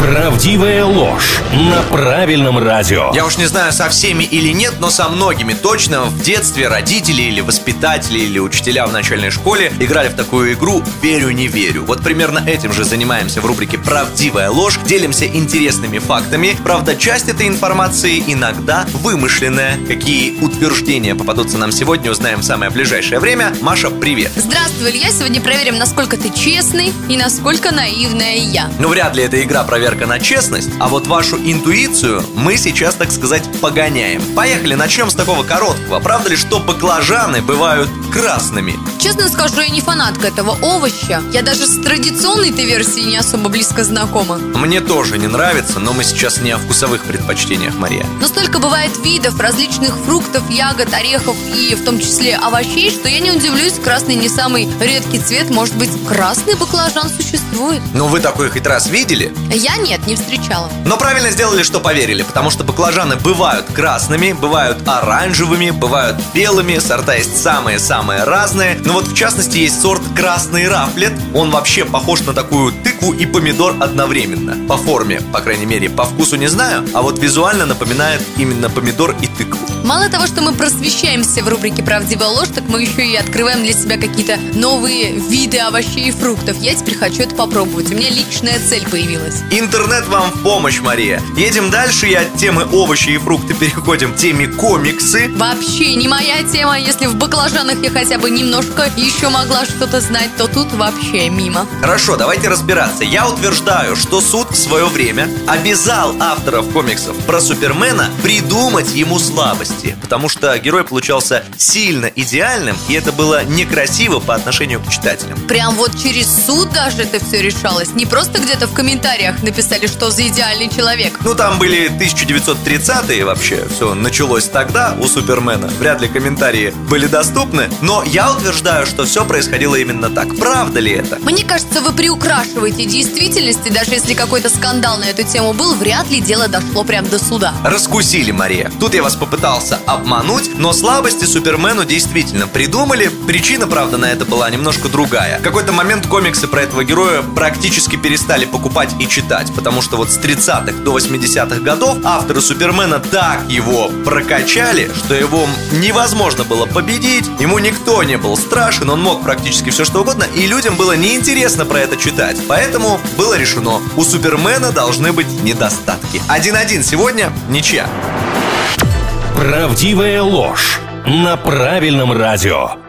Правдивая ложь на правильном радио. Я уж не знаю, со всеми или нет, но со многими точно в детстве родители или воспитатели или учителя в начальной школе играли в такую игру «Верю, не верю». Вот примерно этим же занимаемся в рубрике «Правдивая ложь». Делимся интересными фактами. Правда, часть этой информации иногда вымышленная. Какие утверждения попадутся нам сегодня, узнаем в самое ближайшее время. Маша, привет. Здравствуй, Илья. Сегодня проверим, насколько ты честный и насколько наивная я. Ну, вряд ли эта игра проверка проверка на честность, а вот вашу интуицию мы сейчас, так сказать, погоняем. Поехали, начнем с такого короткого. Правда ли, что баклажаны бывают красными? Честно скажу, я не фанатка этого овоща. Я даже с традиционной этой версией не особо близко знакома. Мне тоже не нравится, но мы сейчас не о вкусовых предпочтениях, Мария. Но столько бывает видов различных фруктов, ягод, орехов и в том числе овощей, что я не удивлюсь, красный не самый редкий цвет. Может быть, красный баклажан существует? Ну, вы такой хоть раз видели? Я нет, не встречала. Но правильно сделали, что поверили, потому что баклажаны бывают красными, бывают оранжевыми, бывают белыми, сорта есть самые-самые разные. Но вот в частности есть сорт красный рафлет. Он вообще похож на такую тыкву и помидор одновременно. По форме, по крайней мере, по вкусу не знаю, а вот визуально напоминает именно помидор и тыкву. Мало того, что мы просвещаемся в рубрике «Правдивая ложь», так мы еще и открываем для себя какие-то новые виды овощей и фруктов. Я теперь хочу это попробовать. У меня личная цель появилась. Интернет вам в помощь, Мария. Едем дальше и от темы овощи и фрукты переходим к теме комиксы. Вообще не моя тема. Если в баклажанах я хотя бы немножко еще могла что-то знать, то тут вообще мимо. Хорошо, давайте разбираться. Я утверждаю, что суд в свое время обязал авторов комиксов про Супермена придумать ему слабость глупости, потому что герой получался сильно идеальным, и это было некрасиво по отношению к читателям. Прям вот через суд даже это все решалось. Не просто где-то в комментариях написали, что за идеальный человек. Ну, там были 1930-е вообще. Все началось тогда у Супермена. Вряд ли комментарии были доступны. Но я утверждаю, что все происходило именно так. Правда ли это? Мне кажется, вы приукрашиваете действительность, и даже если какой-то скандал на эту тему был, вряд ли дело дошло прям до суда. Раскусили, Мария. Тут я вас попытался пытался обмануть, но слабости Супермену действительно придумали. Причина, правда, на это была немножко другая. В какой-то момент комиксы про этого героя практически перестали покупать и читать, потому что вот с 30-х до 80-х годов авторы Супермена так его прокачали, что его невозможно было победить, ему никто не был страшен, он мог практически все что угодно, и людям было неинтересно про это читать. Поэтому было решено, у Супермена должны быть недостатки. 1-1 сегодня, ничья. Правдивая ложь на правильном радио.